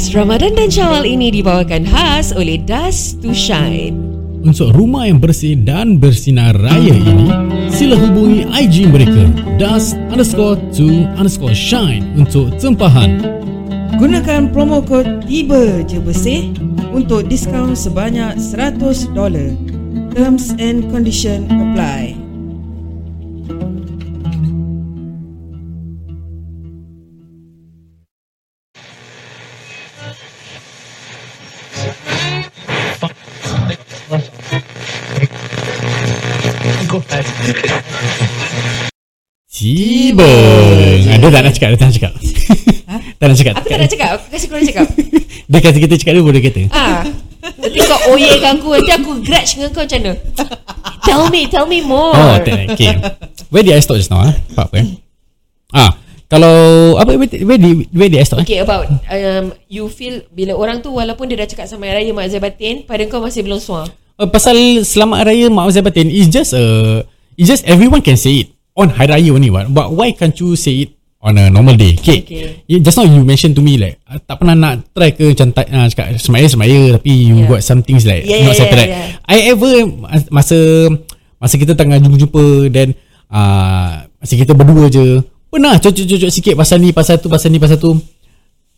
Podcast Ramadan dan Syawal ini dibawakan khas oleh Dust to Shine. Untuk rumah yang bersih dan bersinar raya ini, sila hubungi IG mereka dust underscore to underscore shine untuk tempahan. Gunakan promo kod Tiba Je Bersih untuk diskaun sebanyak $100. Terms and condition apply. Ah, Dia tak nak cakap, dia tak nak cakap. tak nak cakap. Aku tak nak cakap, aku kasih korang cakap. Dia kata kita cakap dulu, dia kata. Ah, nanti kau oyekan aku, nanti aku grudge dengan kau macam mana? Tell me, tell me more. Oh, tak, okay. Where did I stop just now? Ah, Apa apa? eh? Ah, kalau apa where, did where I stop? Okay, about um, you feel bila orang tu walaupun dia dah cakap sama raya Mak Zabatin, pada kau masih belum suar. Uh, pasal selamat raya Mak Zai Batin is just uh, it's just everyone can say it on hari raya only what. But why can't you say it on a normal day? Okay. Okay. Yeah, just now you mentioned to me like uh, tak pernah nak try ke macam tak, uh, cakap semaya semaya tapi you Yeah. got some things like Yeah, not yeah, settled. yeah, right? I ever mas- masa masa kita tengah jumpa-jumpa then uh, masa kita berdua je pernah cocok-cocok sikit pasal ni pasal tu pasal ni pasal tu.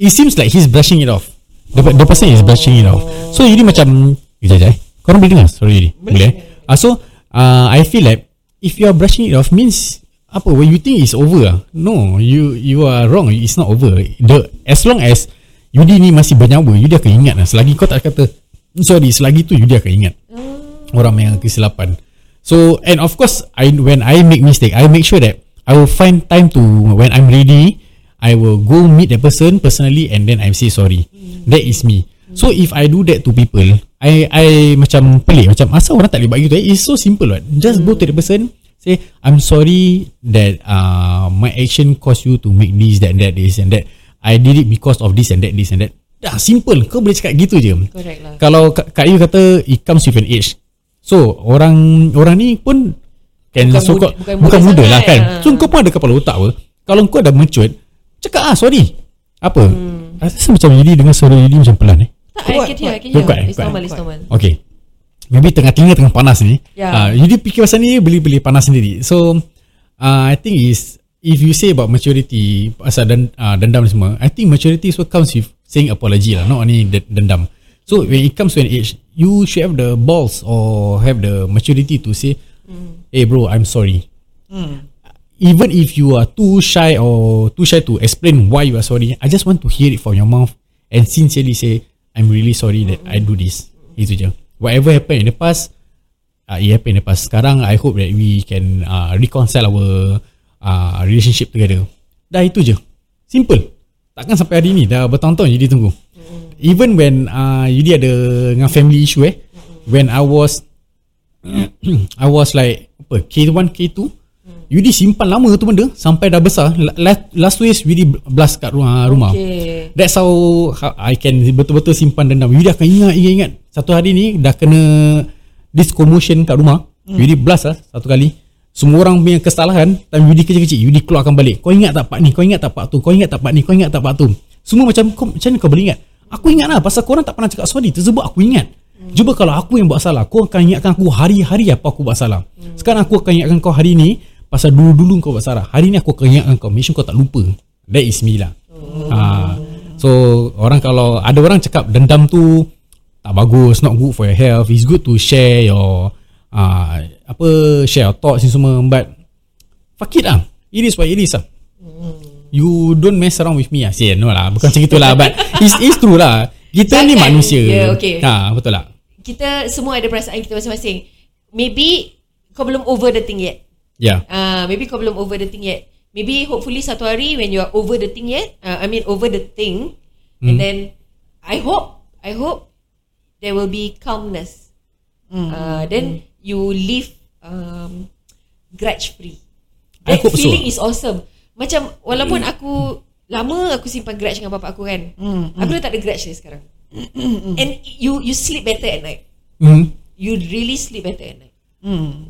It seems like he's brushing it off. The, the person is brushing it off. So ini macam Sekejap sekejap eh. Korang boleh dengar Sorry ni Boleh. Eh? Uh, So uh, I feel like If you are brushing it off Means Apa? When you think it's over ah, No You you are wrong. It's not over. The, As long as Yudi ni masih bernyawa Yudi akan ingat lah Selagi kau tak kata "Hmm, Sorry Selagi tu Yudi akan ingat. Orang yang kesilapan So And of course I When I make mistake I make sure that I will find time to When I'm ready I will go meet the person personally and then I say sorry. That is me. So if I do that to people, I I macam pelik macam asal orang tak boleh buat gitu. It's so simple right. Just go to the person say I'm sorry that uh, my action caused you to make this that that this and that. I did it because of this and that this and that. Dah simple. Kau boleh cakap gitu je. Correct lah. Kalau Kak Yu kata it comes with an age. So orang orang ni pun can Bukan so muda- called- bukan bukan, muda lah kan. ha. So kau pun ada kepala otak apa. Kalau kau dah matured, cakap ah sorry. Apa? Hmm. Rasa macam Yudi dengan suara Yudi macam pelan eh. Tak, I Kuat, can hear, I kuat. can hear. Kuat, eh, It's kuat. normal, it's normal. Okay. Maybe tengah telinga tengah panas ni. Ya. Uh, Yudi fikir pasal ni beli-beli panas sendiri. So uh, I think is if you say about maturity pasal dan, uh, dendam ni semua, I think maturity so comes with saying apology lah, not only de- dendam. So when it comes to an age, you should have the balls or have the maturity to say, "Hey bro, I'm sorry." Even if you are too shy or too shy to explain why you are sorry, I just want to hear it from your mouth and sincerely say, "I'm really sorry that I do this." Itu je. Whatever happened in the past, uh, it happened in the past. Sekarang I hope that we can uh, reconcile our uh, relationship together. Dah itu je. Simple. Takkan sampai hari ni dah bertahun-tahun Yudi tunggu. Even when uh, Yudi ada dengan family issue eh. When I was I was like apa K1 K2 Yudi simpan lama tu benda sampai dah besar. La- la- Last two years Yudi blast kat rumah. rumah. Okay. That's how, how I can betul-betul simpan dendam. Yudi akan ingat, ingat, ingat. Satu hari ni dah kena this commotion kat rumah. Hmm. Yudi blast lah satu kali. Semua orang punya kesalahan time Yudi kecil-kecil. Yudi keluarkan balik. Kau ingat tak part ni? Kau ingat tak part tu? Kau ingat tak part ni? Kau ingat tak part tu? Semua macam, kau, macam mana kau boleh ingat? Aku ingat lah pasal korang tak pernah cakap sorry. Tersebut aku ingat. Hmm. Cuba kalau aku yang buat salah, kau akan ingatkan aku hari-hari apa aku buat salah. Hmm. Sekarang aku akan ingatkan kau hari ni pasal dulu-dulu kau buat salah. Hari ni aku akan ingatkan kau. Make sure kau tak lupa. That is me lah. Ha. So orang kalau ada orang cakap dendam tu tak bagus, not good for your health. It's good to share your uh, apa share your thoughts ni semua but fuck it lah. It is what it is lah. You don't mess around with me lah. Say, no lah. Bukan macam itulah. But it's, it's true lah. Kita ni Jangan. manusia. Ya, okay. Ha, betul lah. Kita semua ada perasaan kita masing-masing. Maybe kau belum over the thing yet. Yeah. Uh, maybe kau belum over the thing yet. Maybe hopefully satu hari when you are over the thing yet, uh, I mean over the thing, and then I hope, I hope there will be calmness. Uh, then you live um, grudge free. I That hope so. feeling is awesome. Macam walaupun aku lama aku simpan grudge dengan bapak aku kan, aku dah tak ada grudge ni sekarang. And you you sleep better at night. Mm. You really sleep better at night.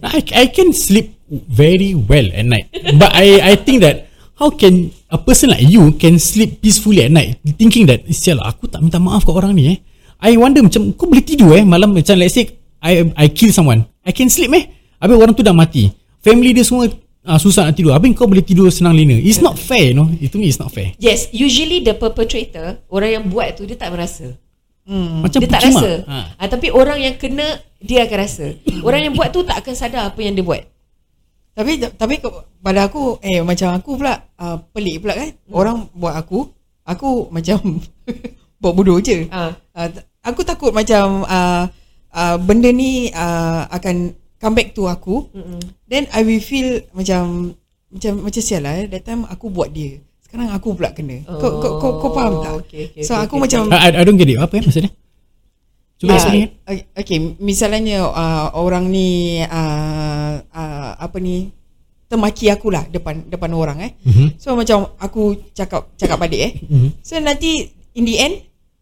I, I can sleep very well at night. But I I think that how can a person like you can sleep peacefully at night thinking that sial lah, aku tak minta maaf kat orang ni eh I wonder macam kau boleh tidur eh malam macam let's say I I kill someone I can sleep eh habis orang tu dah mati family dia semua uh, susah nak tidur habis kau boleh tidur senang lena it's not fair you know itu me it's not fair Yes, usually the perpetrator, orang yang buat tu dia tak merasa. Hmm. macam dia tak rasa. ha. Ha. tapi orang yang kena dia akan rasa. orang yang buat tu tak akan sadar apa yang dia buat. Tapi tapi pada aku eh macam aku pula uh, pelik pula kan. Hmm. Orang buat aku, aku macam buat bodoh je. Ha. Uh, aku takut macam uh, uh, benda ni uh, akan come back to aku. Mm-mm. Then I will feel macam macam macam sial lah eh. That time aku buat dia. Sekarang aku pula kena. Oh, kau, kau, kau, kau faham tak? Okay, okay, so okay, aku okay, macam I, I don't get it apa eh maksudnya cuba Ah, explain eh. okay, misalnya uh, orang ni uh, uh, apa ni temaki aku lah depan depan orang eh. Mhm. So macam aku cakap cakap balik eh. Mhm. So nanti in the end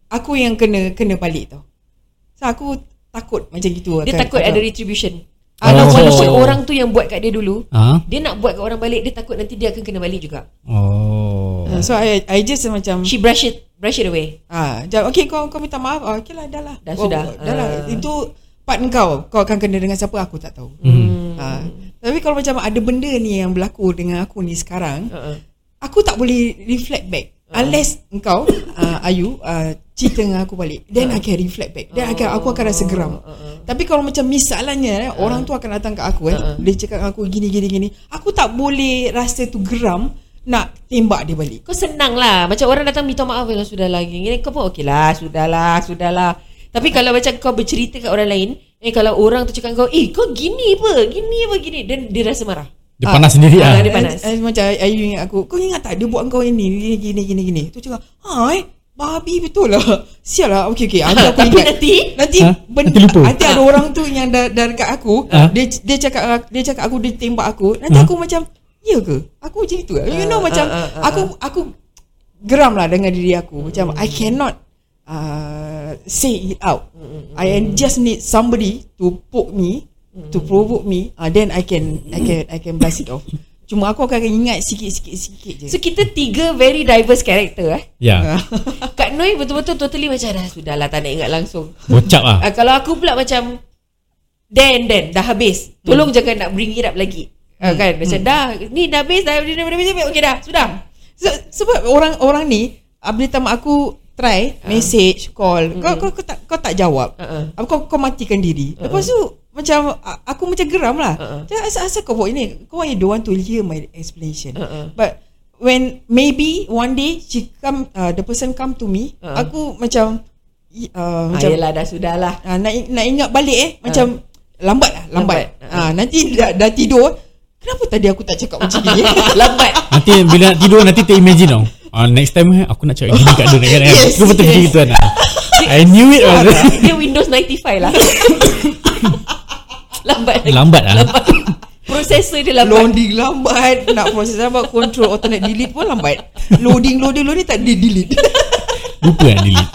aku yang kena kena balik tau. So aku takut macam gitu Dia akan- takut akan- ada retribution. Ah, Oh. Walaupun orang tu yang buat kat dia dulu, Ah. dia nak buat kat orang balik, dia takut nanti dia akan kena balik juga. Oh. Uh, so I I just macam She brush it brush it away. ah jap okay kau kau minta maaf. Oh, okay lah dah lah. Dah oh, sudah. Dah lah. Ah. Itu part kau. Kau akan kena dengan siapa aku tak tahu. Mhm. Ah, tapi kalau macam ada benda ni yang berlaku dengan aku ni sekarang, Uh-uh. aku tak boleh reflect back unless engkau uh, Ayu uh, cerita dengan aku balik then I can reflect back. Then akan aku akan rasa geram. tapi kalau macam misalnya eh, orang tu akan datang ke aku eh dia cakap dengan aku gini gini gini aku tak boleh rasa tu geram nak tembak dia balik. Kau senang lah. Macam orang datang minta maaf Kalau sudah lah gini, Kau pun okey lah Sudahlah Sudahlah. Tapi kalau macam kau bercerita kat orang lain Eh kalau orang tu cakap kau Eh kau gini apa? Gini apa gini? Dan dia rasa marah Dia panas sendiri ah, ah. dia panas. Macam Ayu ingat aku kau ingat tak dia buat kau ini gini gini gini gini? Tu cakap ha eh babi betul lah. Sial lah. Okey okey. Nanti aku ingat. nanti? Nanti Ha? ben- Nanti lupa. nanti ada orang tu yang dah, dah dekat aku. Ha? dia dia cakap dia cakap aku dia tembak aku. Nanti Ha? aku macam ya ke? Aku macam itu ke you know Ah, macam ah, ah, aku aku geram lah dengan diri aku. Macam I cannot uh, say it out. I just need somebody to poke me to provoke me uh, then I can I can I can blast it off. Cuma aku akan ingat sikit-sikit sikit je. So kita tiga Very diverse character eh? Ya. Kak Noi betul-betul Totally macam dah Sudahlah tak nak ingat langsung. Bocap ah. uh, Kalau aku pula macam Then then Dah habis. Tolong jangan nak bring it up lagi. Uh, Kan? Macam dah Ni dah habis Dah, dah, dah, dah, dah, dah Okay dah Sudah. Se- sebab orang-orang ni uh, bila time aku try message call. Kau, kau kau tak kau tak jawab. Uh-uh. uh kau kau matikan diri. Lepas tu macam aku macam geram lah Uh-uh. uh asal-asal kau buat ini kau you don't want to hear my explanation Uh-uh. but when maybe one day she come uh, the person come to me Uh-uh. aku macam uh, ah, macam Yelah dah sudah lah uh, nak nak ingat balik eh macam lambat lah lambat, Lambat. Ah nanti dah, dah tidur kenapa tadi aku tak cakap macam ni Lambat Nanti bila nak tidur nanti terimagine tau. Ah next time eh, aku nak cakap gini kat dia kan. Yes, Aku betul yes. fikir gitu kan. I knew it. Dia Windows 95 lah Lambat Lambat ah. Prosesor dia lambat Loading lambat Nak proses lambat Control alternate delete pun lambat Loading loading loading Tak di delete Lupa kan delete.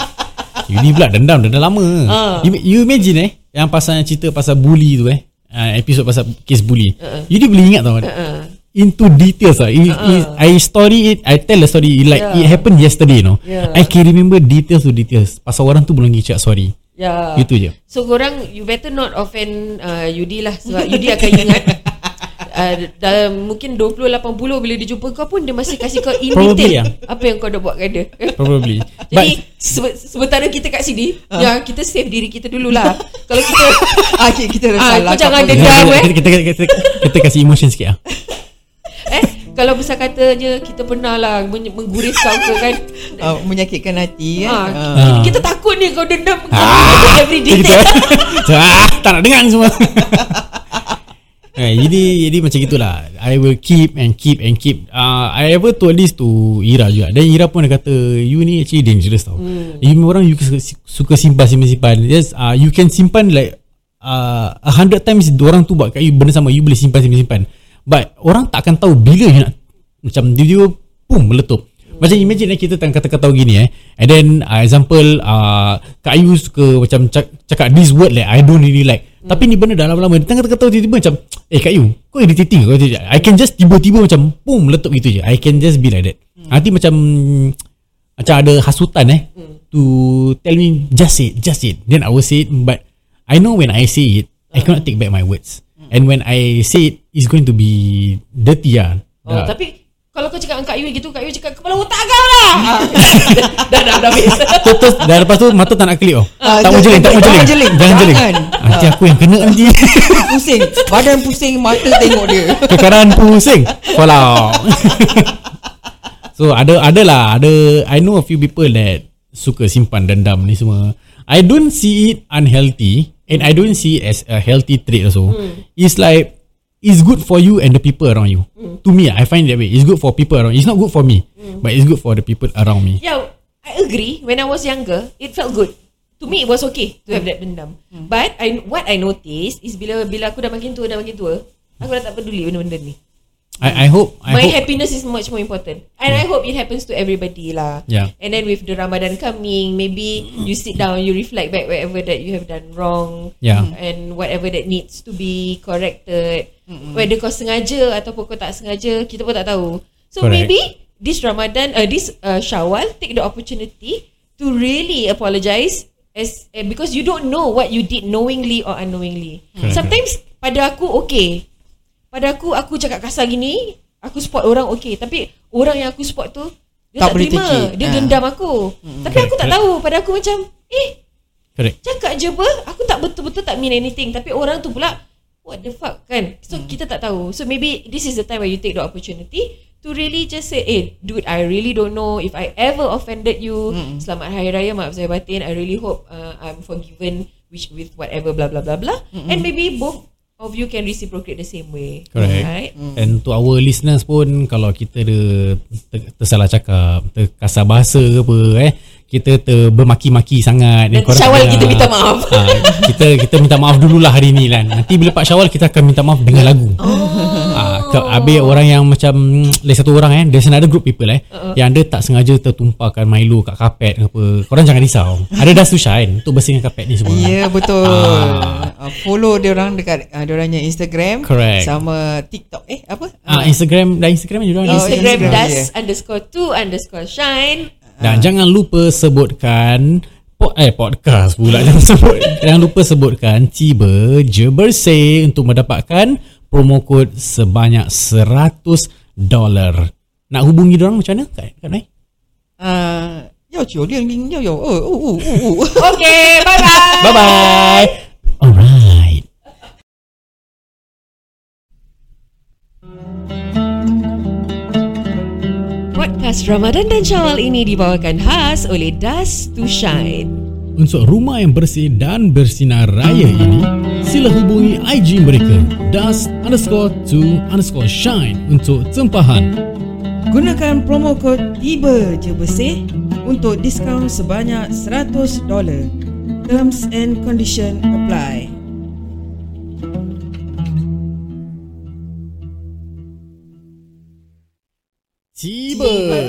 You ni pula dendam dah lama. Ah. You, you imagine eh yang pasal cerita pasal bully tu eh. Uh, episod pasal case bully. Uh-uh. You ni boleh ingat tau. uh, Into details lah. It, it, I story it. I tell the story like Uh-uh. Yeah. it happened yesterday. You know. Yeah. I can remember details to details. Pasal orang tu belum pergi cakap sorry. Ya Itu je. So korang You better not offend uh, Yudi lah Sebab Yudi akan ingat uh, dalam mungkin 20 80 bila dia jumpa kau pun dia masih kasih kau in Probably detail lah. apa yang kau dah buat kat dia. Probably. Jadi sebe- sementara kita kat sini Ah. ya kita save diri kita dululah. Kalau kita ah, kita dah Ah, salah kau jangan dendam. podcast. kita, eh. kita, kita, kita, kita, kita kasih emotion sikit lah. eh kalau besar katanya kita pernah lah men- mengguris kau ke kan. Ah, menyakitkan hati kan Ha, Ah. kita, kita takut ni kau dendam Ah, every Kita, detail. so, ah, tak nak dengar semua. eh, jadi jadi macam gitulah. I will keep and keep and keep. Uh, I ever told this to Ira juga. Dan Ira pun dia kata you ni actually dangerous tau. Hmm. You orang you suka, suka simpan simpan simpan. Yes, uh, you can simpan like uh, a hundred times orang tu buat kat you benda sama you boleh simpan simpan simpan. But orang tak akan tahu bila you nak macam dia pum meletup. Macam imagine eh kita tengah kata-kata gini eh And then uh, example uh, Kak Ayu suka macam cak, cakap this word like I don't really like hmm. Tapi ni benda dah lama-lama Dia tengah kata-kata tiba-tiba macam Eh Kak Ayu Kau irritating ke? Kau? I can just tiba-tiba macam Boom meletup gitu je I can just be like that Nanti macam macam ada hasutan eh to tell me just it, just it. Then I will say it but I know when I say it I cannot take back my words. And when I say it it's going to be dirty lah. Oh, Dah. tapi kalau kau cakap dengan Kak Yu gitu, Kak Yu cakap kepala otak kau lah. Ah. dah, dah, dah habis. Terus, terus dah lepas tu mata tak nak kelip oh. Ah, tak mau jeling, tak mau jangan jeling. jeling. Jangan jeling. Jangan. Nanti aku yang kena nanti. Pusing Badan pusing Mata tengok dia Kekaran pusing Kalau So ada ada lah Ada I know a few people that Suka simpan dendam ni semua I don't see it unhealthy And I don't see it as a healthy trait also It's like It's good for you and the people around you To me I find that way It's good for people around It's not good for me But it's good for the people around me Yeah, I agree. When I was younger, it felt good. To me, it was okay to have that dendam. But I, what I noticed is bila bila aku dah makin tua, dah makin tua, aku dah tak peduli benda-benda ni. I, I hope I My hope happiness is much more important. And I hope it happens to everybody lah. Yeah. And then with the Ramadan coming, maybe you sit down, you reflect back whatever that you have done wrong. Yeah. And whatever that needs to be corrected. Whether kau sengaja ataupun kau tak sengaja, kita pun tak tahu. So Correct. maybe this Ramadan, uh, this uh, Shawwal, take the opportunity to really apologize as uh, because you don't know what you did knowingly or unknowingly. Correct. Sometimes pada aku okay, pada aku aku cakap kasar gini, aku support orang okay, tapi orang yang aku support tu dia Tak tak, terima, take it. dia Ah. dendam aku. Tapi aku tak tahu, pada aku macam eh Correct cakap je apa, aku tak betul-betul tak mean anything, tapi orang tu pula what the fuck kan. So kita tak tahu. So maybe this is the time where you take the opportunity to really just say, eh, dude, I really don't know if I ever offended you. Selamat Hari Raya, maaf saya batin. I really hope uh, I'm forgiven which with whatever blah blah blah blah. And maybe both of you can reciprocate the same way. Correct. Right? And to our listeners pun kalau kita ada ter, tersalah cakap, terkasar bahasa ke apa eh, kita ter bermaki-maki sangat Nanti korang Syawal kita minta maaf. Ha, kita kita minta maaf dululah hari ni kan. Nanti bila Pak Syawal kita akan minta maaf dengan lagu. Oh. Ha, habis orang yang macam Lagi satu orang eh There's another group people eh uh-uh. Yang dia tak sengaja tertumpahkan Milo kat kapet ke apa Korang jangan risau Ada dust to shine Untuk bersihkan kapet ni semua Ya betul Ah. uh, Follow dia orang dekat uh, Dia orangnya Instagram Correct. Sama TikTok Eh apa Ah Instagram Dah Instagram je orang Oh, Instagram Instagram, dust yeah. underscore two underscore shine. Dan ha. Ah. jangan lupa sebutkan eh podcast pula jangan sebut. jangan lupa sebutkan Ciba je bersih untuk mendapatkan promo kod sebanyak 100 dollar. Nak hubungi orang macam mana? Kan kan eh? Uh, yo yo ling ling yo, Oh, oh, oh, oh. oh. Okey, bye bye. Bye bye. Alright. Podcast Ramadan dan Syawal ini dibawakan khas oleh Dust to Shine. Untuk rumah yang bersih dan bersinar raya ini, sila hubungi IG mereka dust underscore to underscore shine untuk tempahan. Gunakan promo kod tiba je bersih untuk diskaun sebanyak 100 dolar. Terms and condition apply. Tiba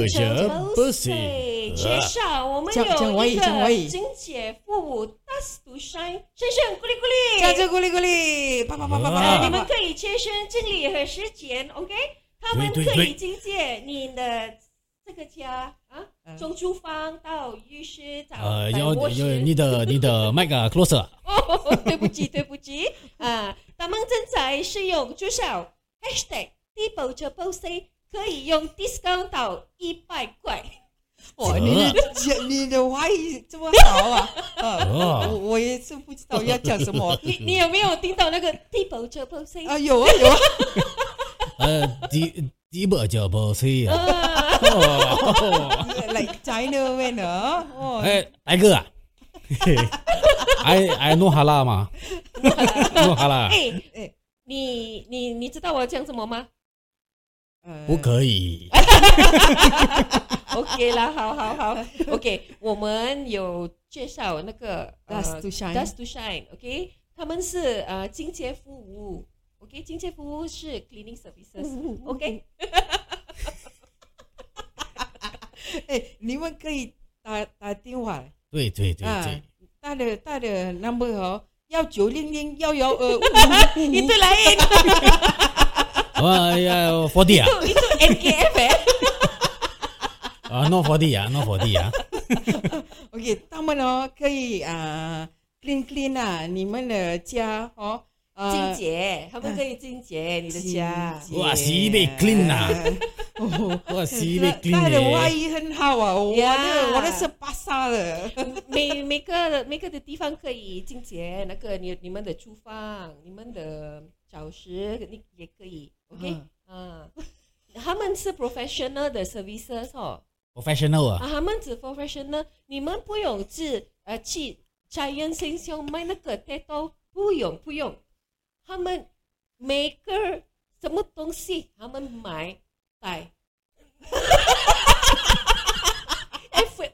je bersih. 介绍我们有一个金姐父母 Dust to Shine，先生鼓励鼓励。加这咕哩咕哩，啪啪啪啪呃，啪。你们可以切身经理和时间，OK？他们可以经借你的这个家啊，从厨房到浴室到呃，到要要卧室。你的你的麦克 closer。哦，对不起，对不起啊！他们正在使用介绍 hashtag 低保者 post 可以用 discount 到一百块。哇，你的讲你的华语这么好啊！啊，哦我我也是不知道要讲什么。你你有没有听到那个低保者 post？啊，有啊有啊。呃 tiba je bersih. 啊 like China man 啊。哦，哎，来哥啊，I I know 哈拉嘛，know 哈拉，哎哎你你你知道我讲什么吗呃不可以。OK 啦，好好好。OK，我们有介绍那个 Dust to Shine，OK，他们是呃清洁服务，OK，清洁服务是 Cleaning Services，OK。哎，你们可以打打电话。对对对对。打的打的 number 号，幺九零零幺幺二五五，一直来。呀，forty 啊， itu itu NKF eh. 啊，not for D 啊，not for D 啊。 OK，他们哦可以啊、clean clean 啊，你们的家哦，呃清洁，他们可以清洁你的家。清洁哇西北 clean 啊哦，哇，西北他 clean 他的嘞外衣很好啊，我的 Yeah 我的是 每每个每个的地方可以清洁，那个你你们的厨房、你们的教室，你也可以，OK？啊，他们是 professional 的 services 哦，professional 啊？啊，他们只 professional，你们不用去呃去 Giant 星星买那个 tattoo，不用不用，他们每个什么东西他们买带。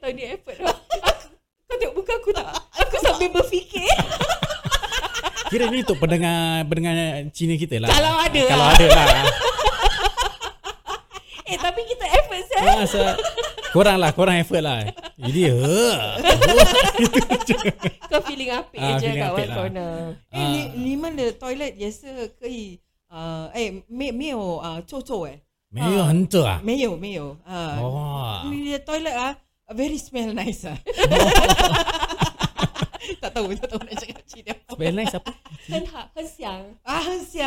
effort tau ni effort tau. Aku, kau tengok muka aku tak? Aku sambil berfikir. Kira ni untuk pendengar pendengar Cina kita lah. Kalau ada Kalau lah. ada lah. Eh tapi kita effort saya. Ah, so, korang lah, korang effort lah. Jadi, uh, Kau feeling apik Ah, je feeling kat apik one lah. corner. 哎，你你们的 toilet 也是可以呃，哎，没没有啊，皱皱哎，没有很热啊。没有没有啊，哇，你的 toilet 啊 ，very smell nice 啊。tak tahu tak tahu nak cakap macam dia smell nice apa? 很好，很香。啊，很香，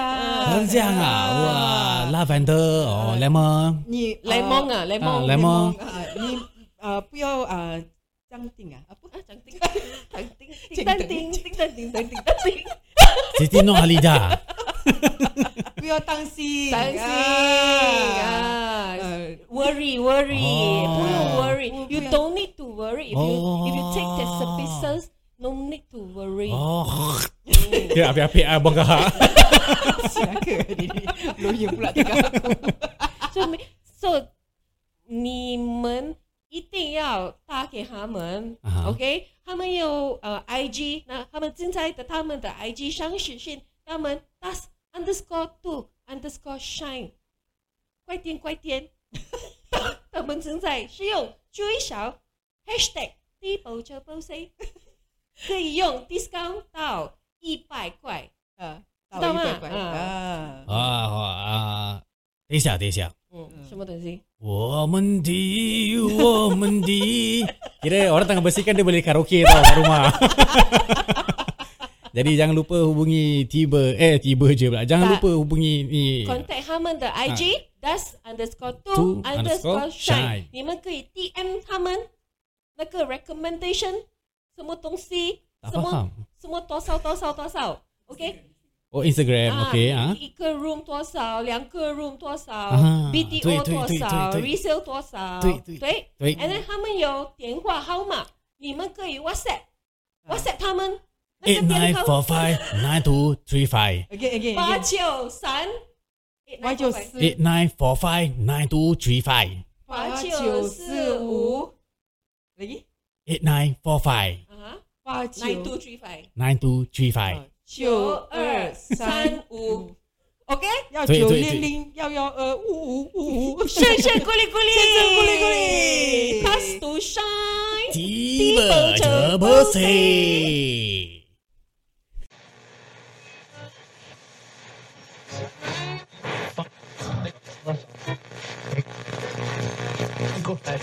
很香啊，哇，lavender 哦，lemon，你 Lemon 啊，lemon，啊，lemon 啊，你呃不要啊，张定啊，啊不，啊，讲叮讲叮叮当叮叮当叮当叮当叮， Siti Nurhaliza。 不要当心，担心啊，啊呃， ，worry worry，哦不用 worry 不，you 不要 don't need to worry if you if you take the 哦 services。No need to worry。 Oh, dia api-api abang kah. siapa ni lawyer pula tengah aku 所以没 so 你们一定要打给他们、啊哈 o k 他们有呃 IG，那他们正在的他们的 IG 上实现他们 das underscore two underscore shine，快点快点，他们正在使用最少 hashtag 低保车保 C，可以用 discount 到一百块。啊，知道吗一百块啊啊， Ah, ah. 等一下，等一下。嗯，什么东西？我们的，我们的。Kira orang tengah bersihkan dia boleh karaoke tau kat rumah. Jadi jangan lupa hubungi tiba eh tiba je pula. Jangan Tak. lupa hubungi ni. contact 他们的 IG das underscore two Two underscore underscore shine shine，你们可以 DM 他们那个 recommendation 什么东西， Tak 什么 faham. 什么多少多少多少，OK？ Oh Instagram, okay 啊。一个 room 多少，两个 room 多少啊对，BTO 对多对少对对，resale 多少，对对对对 and then 他们有电话号码，你们可以 WhatsApp WhatsApp 他们那 Eight 个电 nine 话 four five nine two three five. again again 八 again 九三八九四 Eight nine four five nine two three five. 八九四五。 lagi Eight nine four five 啊八，nine 九 two three five， nine two three five. 九二三五，OK，要九对对对零零幺幺二五五五五，深深鼓励鼓励，深深鼓励鼓励 Pass to shine， Tiba je bersih. Okay.